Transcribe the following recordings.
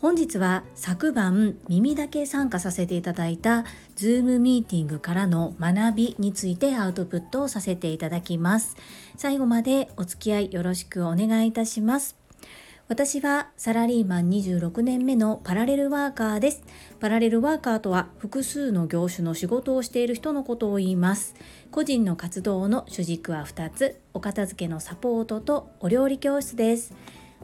本日は昨晩耳だけ参加させていただいた Zoom ミーティングからの学びについてアウトプットをさせていただきます最後までお付き合いよろしくお願いいたします私はサラリーマン26年目のパラレルワーカーです。パラレルワーカーとは複数の業種の仕事をしている人のことを言います。個人の活動の主軸は2つ、お片付けのサポートとお料理教室です。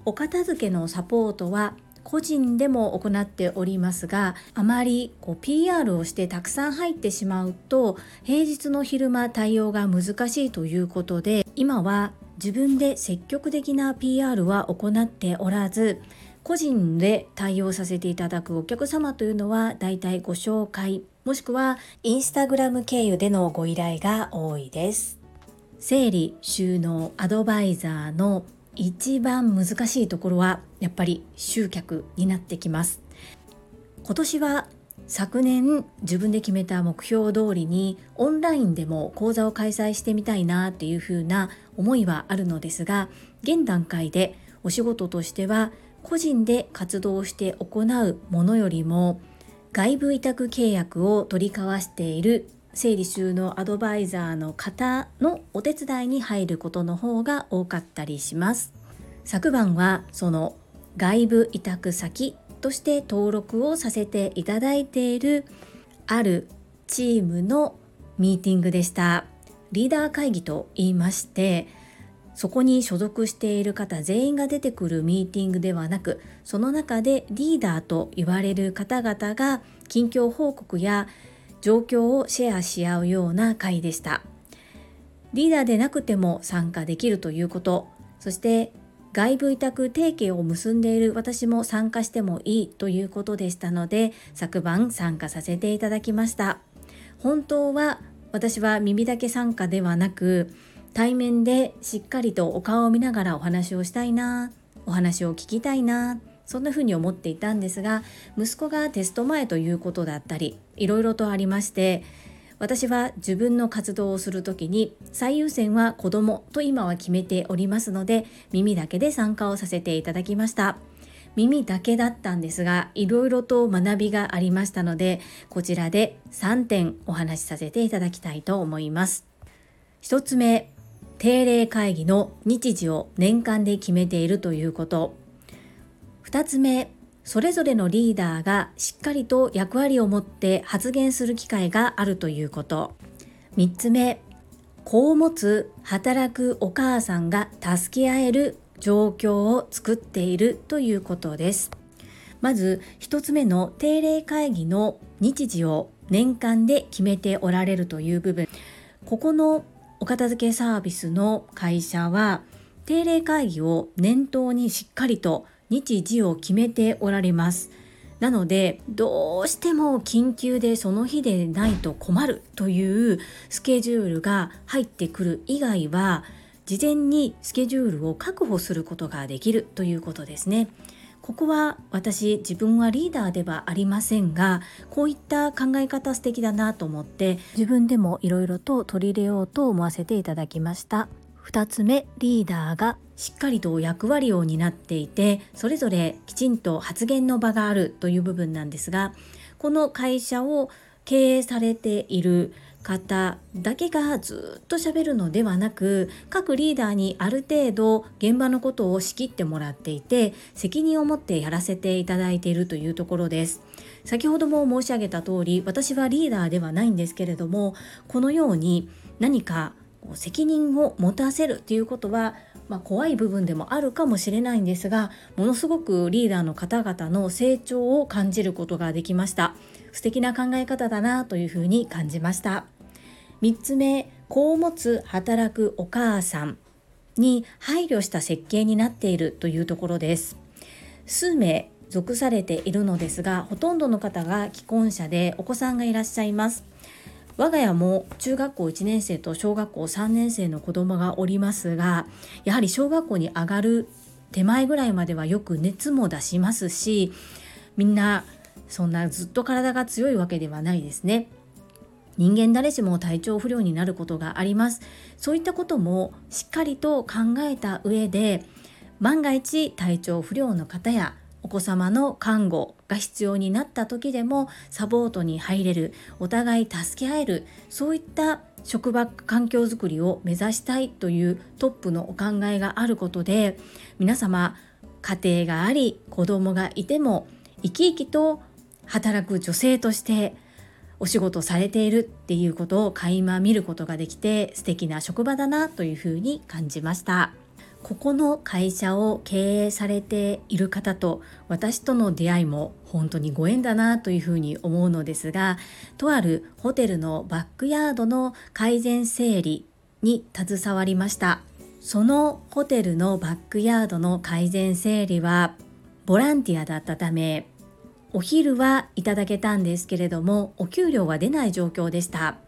お片付けのサポートは個人でも行っておりますがあまりこう PR をしてたくさん入ってしまうと平日の昼間対応が難しいということで今は自分で積極的な PR は行っておらず個人で対応させていただくお客様というのはだいたいご紹介もしくはインスタグラム経由でのご依頼が多いです。整理収納アドバイザーの一番難しいところはやっぱり集客になってきます。今年は昨年自分で決めた目標通りにオンラインでも講座を開催してみたいなっていうふうな思いはあるのですが現段階でお仕事としては個人で活動して行うものよりも外部委託契約を取り交わしている整理収納アドバイザーの方のお手伝いに入ることの方が多かったりします。昨晩はその外部委託先として登録をさせていただいているあるチームのミーティングでした。リーダー会議と言いましてそこに所属している方全員が出てくるミーティングではなくその中でリーダーと言われる方々が近況報告や状況をシェアし合うような会でした。リーダーでなくても参加できるということ。そして外部委託提携を結んでいる私も参加してもいいということでしたので昨晩参加させていただきました。本当は私は耳だけ参加ではなく対面でしっかりとお顔を見ながらお話をしたいなお話を聞きたいなそんな風に思っていたんですが息子がテスト前ということだったりいろいろとありまして私は自分の活動をする時に最優先は子供と今は決めておりますので耳だけで参加をさせていただきました。耳だけだったんですがいろいろと学びがありましたのでこちらで3点お話しさせていただきたいと思います。1つ目定例会議の日時を年間で決めているということ。2つ目それぞれのリーダーがしっかりと役割を持って発言する機会があるということ。3つ目子を持つ働くお母さんが助け合える状況を作っているということです。まず1つ目の定例会議の日時を年間で決めておられるという部分。ここのお片付けサービスの会社は定例会議を念頭にしっかりと日時を決めておられます。なのでどうしても緊急でその日でないと困るというスケジュールが入ってくる以外は事前にスケジュールを確保することができるということですね。ここは私自分はリーダーではありませんがこういった考え方素敵だなと思って自分でもいろいろと取り入れようと思わせていただきました2つ目リーダーがしっかりと役割を担っていてそれぞれきちんと発言の場があるという部分なんですがこの会社を経営されている方だけがずっと喋るのではなく各リーダーにある程度現場のことを仕切ってもらっていて責任を持ってやらせていただいているというところです。先ほども申し上げた通り私はリーダーではないんですけれどもこのように何か責任を持たせるということはまあ、怖い部分でもあるかもしれないんですがものすごくリーダーの方々の成長を感じることができました。素敵な考え方だなというふうに感じました。3つ目子を持つ働くお母さんに配慮した設計になっているというところです。数名属されているのですがほとんどの方が既婚者でお子さんがいらっしゃいます。我が家も中学校1年生と小学校3年生の子供がおりますがやはり小学校に上がる手前ぐらいまではよく熱も出しますしみんなそんなずっと体が強いわけではないですね。人間誰しも体調不良になることがありますそういったこともしっかりと考えた上で万が一体調不良の方やお子様の看護が必要になった時でもサポートに入れるお互い助け合えるそういった職場環境づくりを目指したいというトップのお考えがあることで皆様家庭があり子供がいても生き生きと働く女性としてお仕事されているっていうことを垣間見ることができて素敵な職場だなというふうに感じました。ここの会社を経営されている方と私との出会いも本当にご縁だなというふうに思うのですがとあるホテルのバックヤードの改善整理に携わりました。そのホテルのバックヤードの改善整理はボランティアだったためお昼はいただけたんですけれどもお給料は出ない状況でした。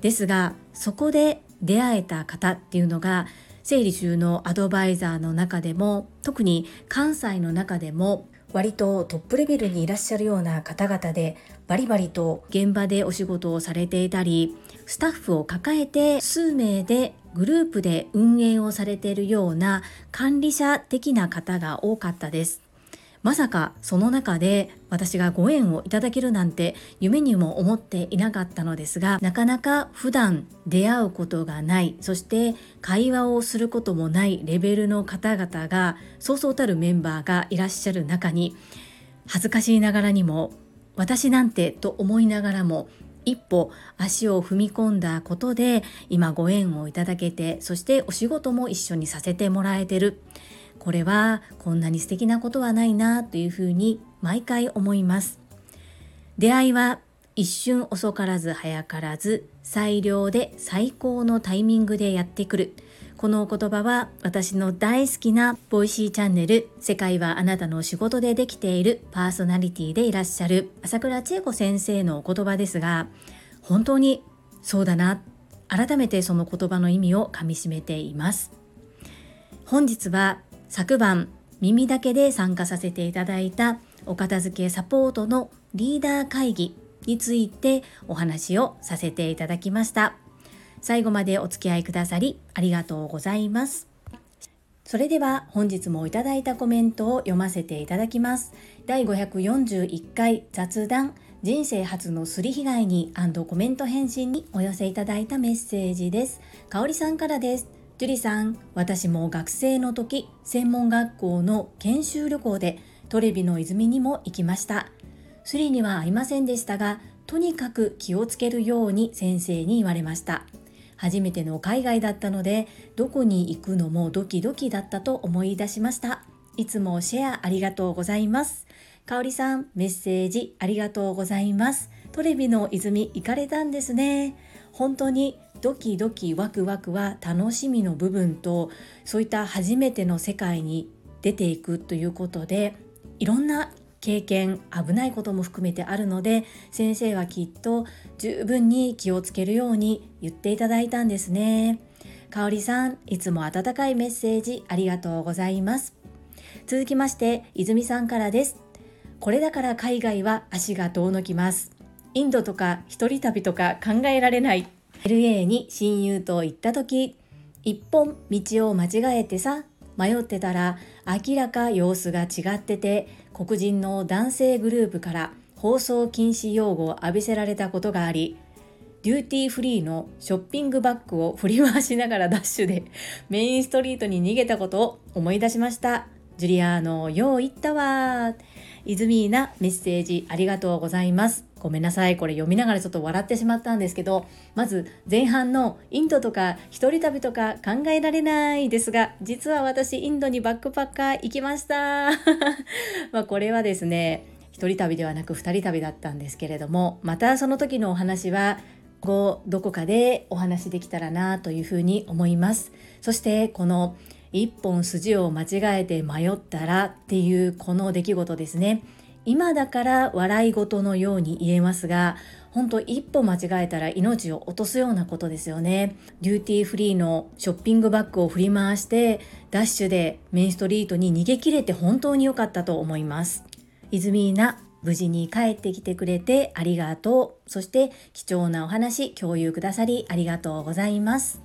ですがそこで出会えた方っていうのが整理収納アドバイザーの中でも特に関西の中でも割とトップレベルにいらっしゃるような方々でバリバリと現場でお仕事をされていたりスタッフを抱えて数名でグループで運営をされているような管理者的な方が多かったです。まさかその中で私がご縁をいただけるなんて夢にも思っていなかったのですがなかなか普段出会うことがないそして会話をすることもないレベルの方々がそうそうたるメンバーがいらっしゃる中に恥ずかしいながらにも私なんてと思いながらも一歩足を踏み込んだことで今ご縁をいただけてそしてお仕事も一緒にさせてもらえてる。これはこんなに素敵なことはないなというふうに毎回思います。出会いは一瞬遅からず早からず最良で最高のタイミングでやってくる。このお言葉は私の大好きな Voicy チャンネル世界はあなたの仕事でできているパーソナリティでいらっしゃる。朝倉千恵子先生のお言葉ですが本当にそうだな。改めてその言葉の意味をかみしめています。本日は昨晩耳だけで参加させていただいたお片付けサポートのリーダー会議についてお話をさせていただきました。最後までお付き合いくださりありがとうございます。それでは本日もいただいたコメントを読ませていただきます。第541回雑談人生初のすり被害にコメント返信にお寄せいただいたメッセージです。かおりさんからです。ジュリさん、私も学生の時、専門学校の研修旅行でトレビの泉にも行きました。スリには会いませんでしたが、とにかく気をつけるように先生に言われました。初めての海外だったので、どこに行くのもドキドキだったと思い出しました。いつもシェアありがとうございます。かおりさん、メッセージありがとうございます。トレビの泉行かれたんですね。本当にドキドキワクワクは楽しみの部分とそういった初めての世界に出ていくということでいろんな経験危ないことも含めてあるので先生はきっと十分に気をつけるように言っていただいたんですね。かおりさんいつも温かいメッセージありがとうございます。続きまして泉さんからです。これだから海外は足が遠のきます。インドとか一人旅とか考えられない。LA に親友と行った時一本道を間違えてさ迷ってたら明らか様子が違ってて黒人の男性グループから放送禁止用語を浴びせられたことがありデューティーフリーのショッピングバッグを振り回しながらダッシュでメインストリートに逃げたことを思い出しました。ジュリアーノよう言ったわイズミーなメッセージありがとうございます。ごめんなさい。これ読みながらちょっと笑ってしまったんですけどまず前半のインドとか一人旅とか考えられないですが実は私インドにバックパッカー行きました。まこれはですね一人旅ではなく二人旅だったんですけれどもまたその時のお話は後どこかでお話できたらなというふうに思います。そしてこの一本筋を間違えて迷ったらっていうこの出来事ですね。今だから笑い事のように言えますが本当一歩間違えたら命を落とすようなことですよね。デューティーフリーのショッピングバッグを振り回してダッシュでメインストリートに逃げ切れて本当に良かったと思います。イズミーナ無事に帰ってきてくれてありがとう。そして貴重なお話共有くださりありがとうございます。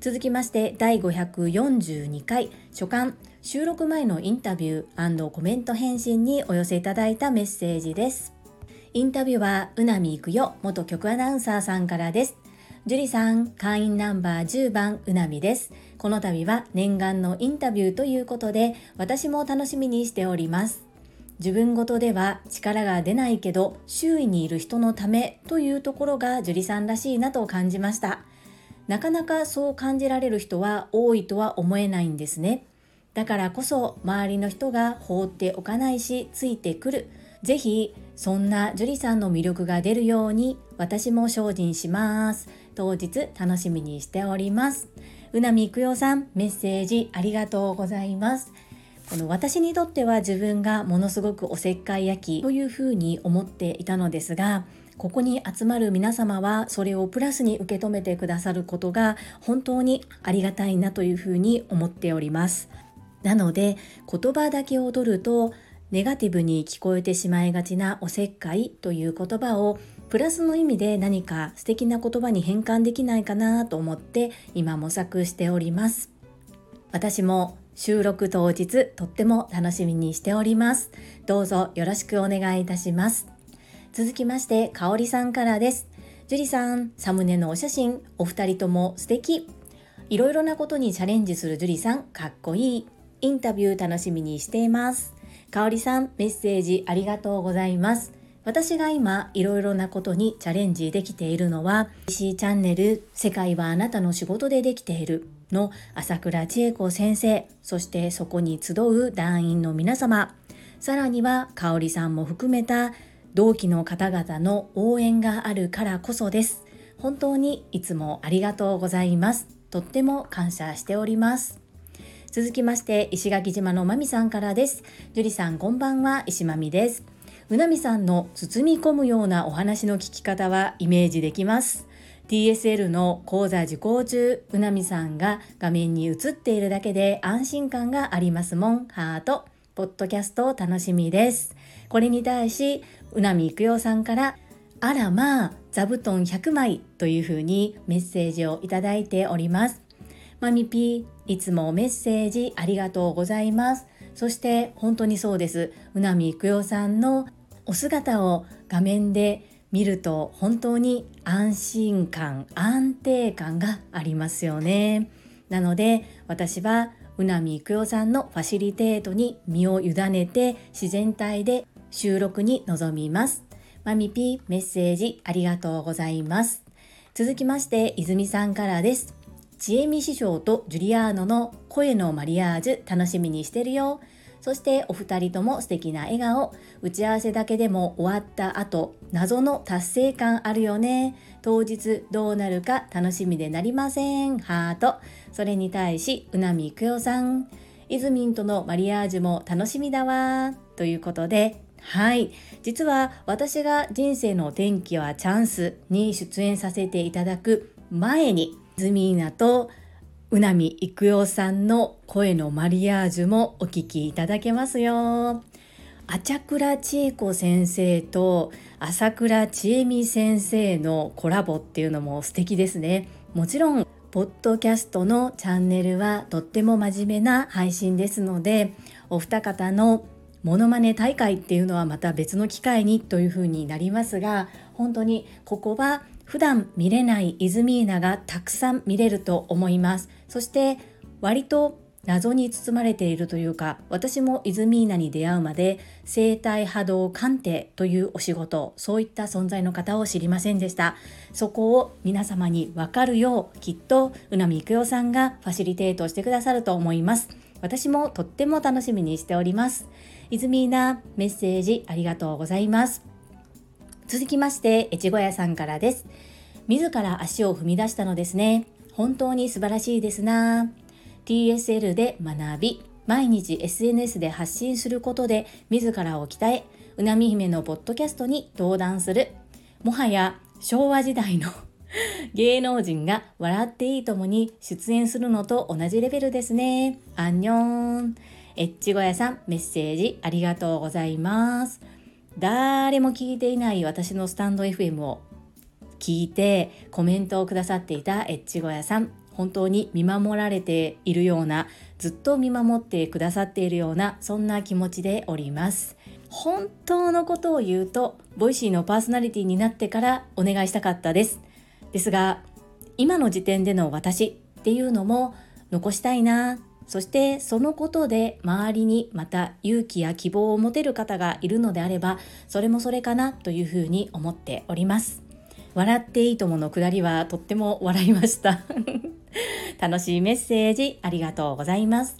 続きまして第542回初刊収録前のインタビューコメント返信にお寄せいただいたメッセージです。インタビューはうなみいくよ元局アナウンサーさんからです。樹里さん会員ナンバー10番うなみです。この度は念願のインタビューということで私も楽しみにしております。自分ごとでは力が出ないけど周囲にいる人のためというところが樹里さんらしいなと感じました。なかなかそう感じられる人は多いとは思えないんですね。だからこそ周りの人が放っておかないしついてくる。ぜひそんな樹里さんの魅力が出るように私も精進します。当日楽しみにしております。うなみくよさんメッセージありがとうございます。この私にとっては自分がものすごくおせっかい焼きというふうに思っていたのですがここに集まる皆様はそれをプラスに受け止めてくださることが本当にありがたいなというふうに思っております。なので言葉だけ踊るとネガティブに聞こえてしまいがちなおせっかいという言葉をプラスの意味で何か素敵な言葉に変換できないかなと思って今模索しております。私も収録当日とっても楽しみにしております。どうぞよろしくお願いいたします。続きましてかおりさんからです。樹里さんサムネのお写真お二人とも素敵。いろいろなことにチャレンジする樹里さんかっこいい。インタビュー楽しみにしています。かおりさんメッセージありがとうございます。私が今いろいろなことにチャレンジできているのは PC チャンネル世界はあなたの仕事でできているの朝倉千恵子先生そしてそこに集う団員の皆様。さらにはかおりさんも含めた同期の方々の応援があるからこそです。本当にいつもありがとうございます。とっても感謝しております。続きまして石垣島のまみさんからです。樹里さんこんばんは。石まみです。うなみさんの包み込むようなお話の聞き方はイメージできます。TSL の講座受講中うなみさんが画面に映っているだけで安心感がありますもん。ハート。ポッドキャスト楽しみです。これに対しうなみいくよさんからあらまあ座布団100枚というふうにメッセージをいただいております。マミピーいつもメッセージありがとうございます。そして本当にそうです。うなみいくよさんのお姿を画面で見ると本当に安心感安定感がありますよね。なので私はうなみいくよさんのファシリテートに身を委ねて自然体で収録に臨みます。マミピーメッセージありがとうございます。続きまして泉さんからです。ちえみ師匠とジュリアーノの声のマリアージュ楽しみにしてるよ。そしてお二人とも素敵な笑顔。打ち合わせだけでも終わった後、謎の達成感あるよね。当日どうなるか楽しみでなりません。ハート。それに対し、うなみくよさん。イズミンとのマリアージュも楽しみだわ。ということで、はい。実は私が人生の転機はチャンスに出演させていただく前にズミーナとうなみいくよさんの声のマリアージュもお聞きいただけますよ。あちゃくら千恵子先生と朝倉千恵美先生のコラボっていうのも素敵ですね。もちろんポッドキャストのチャンネルはとっても真面目な配信ですのでお二方のモノマネ大会っていうのはまた別の機会にというふうになりますが本当にここは普段見れないイズミーナがたくさん見れると思います。そして割と謎に包まれているというか私もイズミーナに出会うまで生体波動鑑定というお仕事そういった存在の方を知りませんでした。そこを皆様に分かるようきっとうなみいくよさんがファシリテートしてくださると思います。私もとっても楽しみにしております。イズミーナメッセージありがとうございます。続きまして越後屋さんからです自ら足を踏み出したのですね本当に素晴らしいですな TSL で学び毎日 SNS で発信することで自らを鍛えうなみ姫のポッドキャストに登壇するもはや昭和時代の 芸能人が笑っていいともに出演するのと同じレベルですね。アンニョン。エッチゴヤさん、メッセージありがとうございます。誰も聞いていない私のスタンド FM を聞いてコメントをくださっていたエッチゴヤさん、本当に見守られているような、ずっと見守ってくださっているような、そんな気持ちでおります。本当のことを言うと、 Voicy のパーソナリティになってからお願いしたかったです。ですが、今の時点での私っていうのも残したいなそしてそのことで周りにまた勇気や希望を持てる方がいるのであればそれもそれかなというふうに思っております。笑っていいとものくだりはとっても笑いました。楽しいメッセージありがとうございます。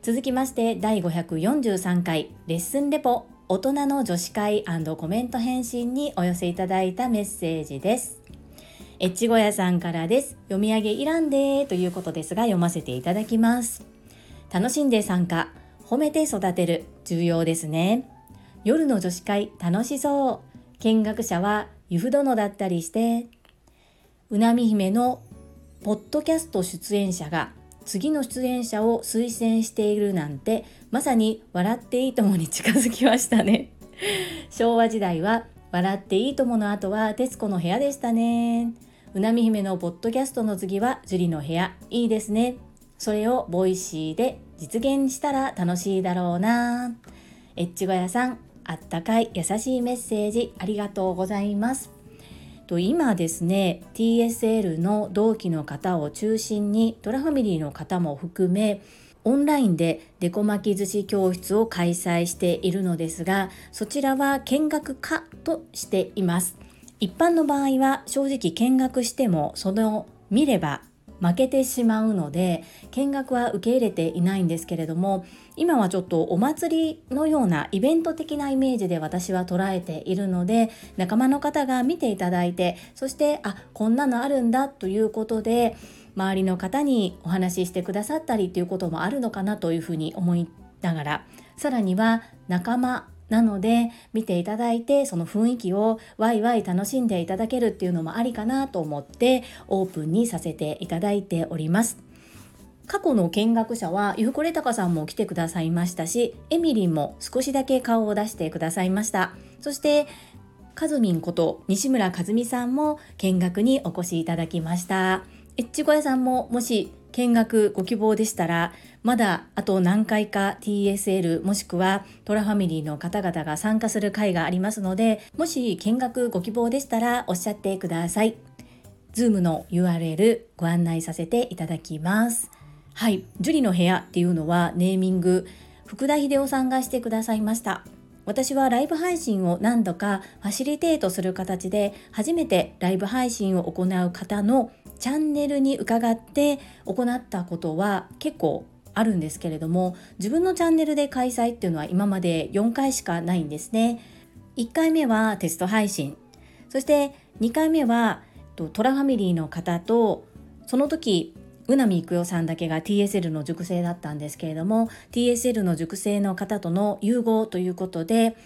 続きまして第543回レッスンレポ大人の女子会コメント返信にお寄せいただいたメッセージです。エッチゴヤさんからです。読み上げいらんでということですが読ませていただきます。楽しんで参加褒めて育てる重要ですね。夜の女子会楽しそう。見学者は由布殿だったりして。うなみ姫のポッドキャスト出演者が次の出演者を推薦しているなんてまさに笑っていいともに近づきましたね。昭和時代は笑っていいともの後は徹子の部屋でしたね。うなみ姫のポッドキャストの次は樹里の部屋。いいですね。それを Voicy で実現したら楽しいだろうな。エッチゴヤさんあったかい優しいメッセージありがとうございます。と今ですね TSL の同期の方を中心にトラファミリーの方も含めオンラインでデコ巻き寿司教室を開催しているのですがそちらは見学可としています。一般の場合は正直見学してもその見れば負けてしまうので見学は受け入れていないんですけれども今はちょっとお祭りのようなイベント的なイメージで私は捉えているので仲間の方が見ていただいてそしてあこんなのあるんだということで周りの方にお話ししてくださったりということもあるのかなというふうに思いながらさらには仲間なので見ていただいてその雰囲気をワイワイ楽しんでいただけるっていうのもありかなと思ってオープンにさせていただいております。過去の見学者はゆうこれたかさんも来てくださいましたしエミリンも少しだけ顔を出してくださいましたそしてかずみんこと西村和美さんも見学にお越しいただきましたエッチ小屋さんももし見学ご希望でしたら、まだあと何回か TSL もしくはトラファミリーの方々が参加する会がありますので、もし見学ご希望でしたらおっしゃってください。Zoom の URL ご案内させていただきます。はい、樹里の部屋っていうのはネーミング、福田秀夫さんがしてくださいました。私はライブ配信を何度かファシリテートする形で初めてライブ配信を行う方のチャンネルに伺って行ったことは結構あるんですけれども自分のチャンネルで開催っていうのは今まで4回しかないんですね。1回目はテスト配信。そして2回目はトラファミリーの方とその時宇波育代さんだけが TSL の塾生だったんですけれども TSL の塾生の方との融合ということで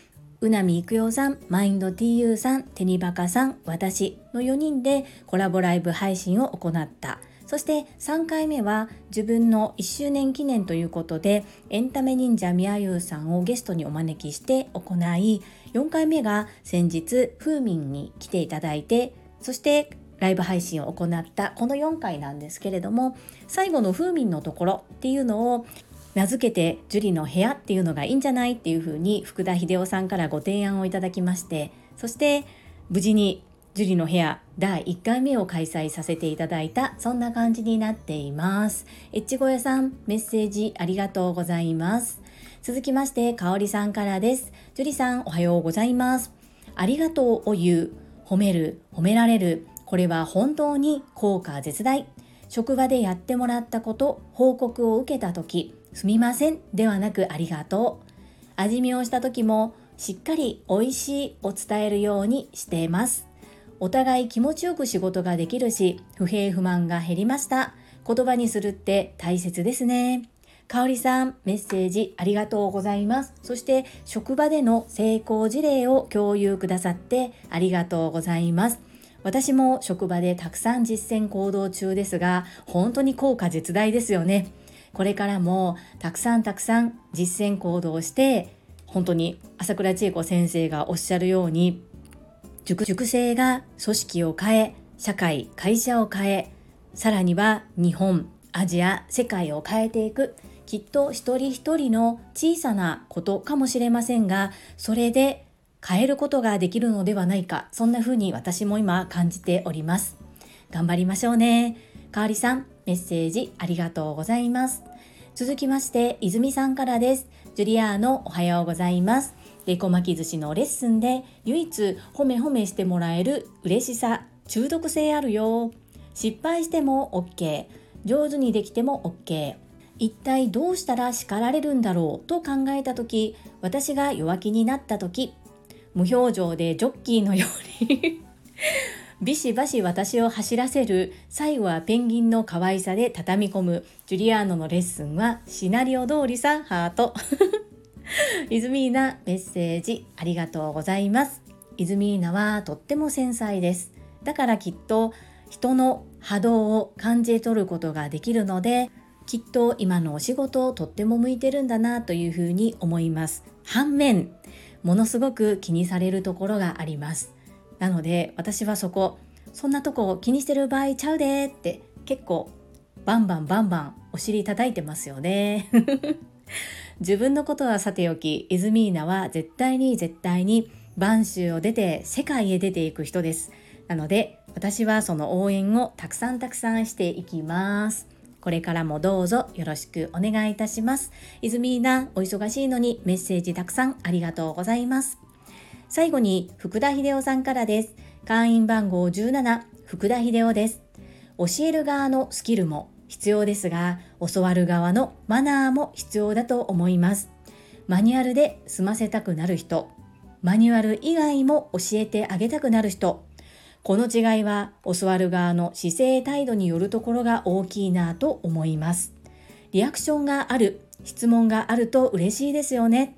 うなみいくよさん、マインド TU さん、テニバカさん、私の4人でコラボライブ配信を行った。そして3回目は自分の1周年記念ということでエンタメ忍者みやゆうさんをゲストにお招きして行い4回目が先日ふーみんに来ていただいてそしてライブ配信を行ったこの4回なんですけれども最後のふーみんのところっていうのを名付けて樹里の部屋っていうのがいいんじゃないっていうふうに福田秀夫さんからご提案をいただきましてそして無事に樹里の部屋第1回目を開催させていただいたそんな感じになっています。エッチゴヤさんメッセージありがとうございます。続きましてかおりさんからです。樹里さんおはようございます。ありがとうを言う褒める褒められるこれは本当に効果絶大。職場でやってもらったこと報告を受けた時すみませんではなくありがとう。味見をした時もしっかり美味しいを伝えるようにしています。お互い気持ちよく仕事ができるし、不平不満が減りました。言葉にするって大切ですね。かおりさん、メッセージありがとうございます。そして、職場での成功事例を共有くださってありがとうございます。私も職場でたくさん実践行動中ですが、本当に効果絶大ですよね。これからもたくさんたくさん実践行動して、本当に朝倉千恵子先生がおっしゃるように、塾塾生が組織を変え、社会、会社を変え、さらには日本、アジア、世界を変えていく。きっと一人一人の小さなことかもしれませんが、それで変えることができるのではないか、そんな風に私も今感じております。頑張りましょうね。かわりさん、メッセージありがとうございます。続きまして、泉さんからです。ジュリアーノ、おはようございます。デコ巻き寿司のレッスンで唯一褒め褒めしてもらえる嬉しさ、中毒性あるよ。失敗しても OK。上手にできても OK。一体どうしたら叱られるんだろうと考えた時私が弱気になった時無表情でジョッキーのようにビシバシ私を走らせる。最後はペンギンの可愛さで畳み込む。ジュリアーノのレッスンはシナリオ通りさハート。イズミーナメッセージありがとうございます。イズミーナはとっても繊細です。だからきっと人の波動を感じ取ることができるのできっと今のお仕事をとっても向いてるんだなというふうに思います。反面、ものすごく気にされるところがあります。なので私はそこ、そんなとこ気にしてる場合ちゃうでって結構バンバンバンバンお尻叩いてますよね。自分のことはさておき、イズミーナは絶対に絶対に播州を出て世界へ出ていく人です。なので私はその応援をたくさんたくさんしていきます。これからもどうぞよろしくお願いいたします。イズミーナ、お忙しいのにメッセージたくさんありがとうございます。最後に福田秀夫さんからです。会員番号17、福田秀夫です。教える側のスキルも必要ですが、教わる側のマナーも必要だと思います。マニュアルで済ませたくなる人、マニュアル以外も教えてあげたくなる人、この違いは教わる側の姿勢態度によるところが大きいなと思います。リアクションがある、質問があると嬉しいですよね。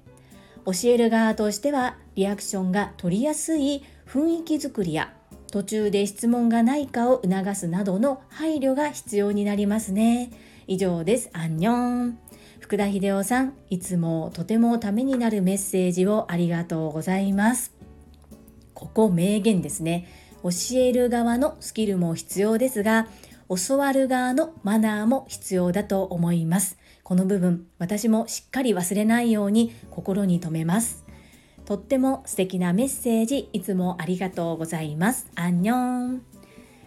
教える側としてはリアクションが取りやすい雰囲気づくりや途中で質問がないかを促すなどの配慮が必要になりますね。以上です。アンニョン。福田秀夫さん、いつもとてもためになるメッセージをありがとうございます。ここ名言ですね。教える側のスキルも必要ですが、教わる側のマナーも必要だと思います。この部分、私もしっかり忘れないように心に留めます。とっても素敵なメッセージ、いつもありがとうございます。アンニョン。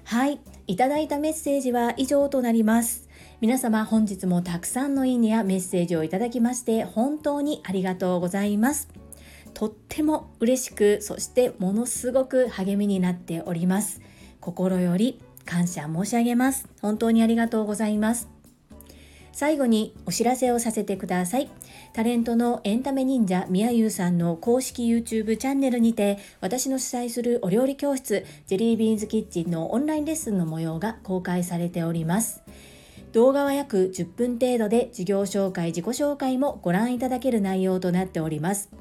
はい、いただいたメッセージは以上となります。皆様本日もたくさんのいいねやメッセージをいただきまして本当にありがとうございます。とっても嬉しくそしてものすごく励みになっております心より感謝申し上げます本当にありがとうございます最後にお知らせをさせてください。タレントのエンタメ忍者みやゆうさんの公式 YouTube チャンネルにて私の主催するお料理教室ジェリービーンズキッチンのオンラインレッスンの模様が公開されております。動画は約10分程度で授業紹介、自己紹介もご覧いただける内容となっております。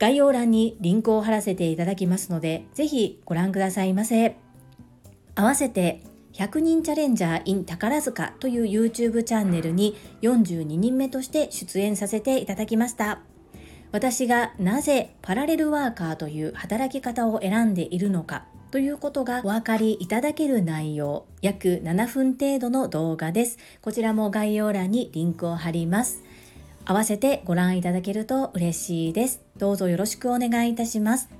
概要欄にリンクを貼らせていただきますので、ぜひご覧くださいませ。合わせて、100人チャレンジャー in 宝塚という YouTube チャンネルに42人目として出演させていただきました。私がなぜパラレルワーカーという働き方を選んでいるのかということがお分かりいただける内容、約7分程度の動画です。こちらも概要欄にリンクを貼ります。合わせてご覧いただけると嬉しいです。どうぞよろしくお願いいたします。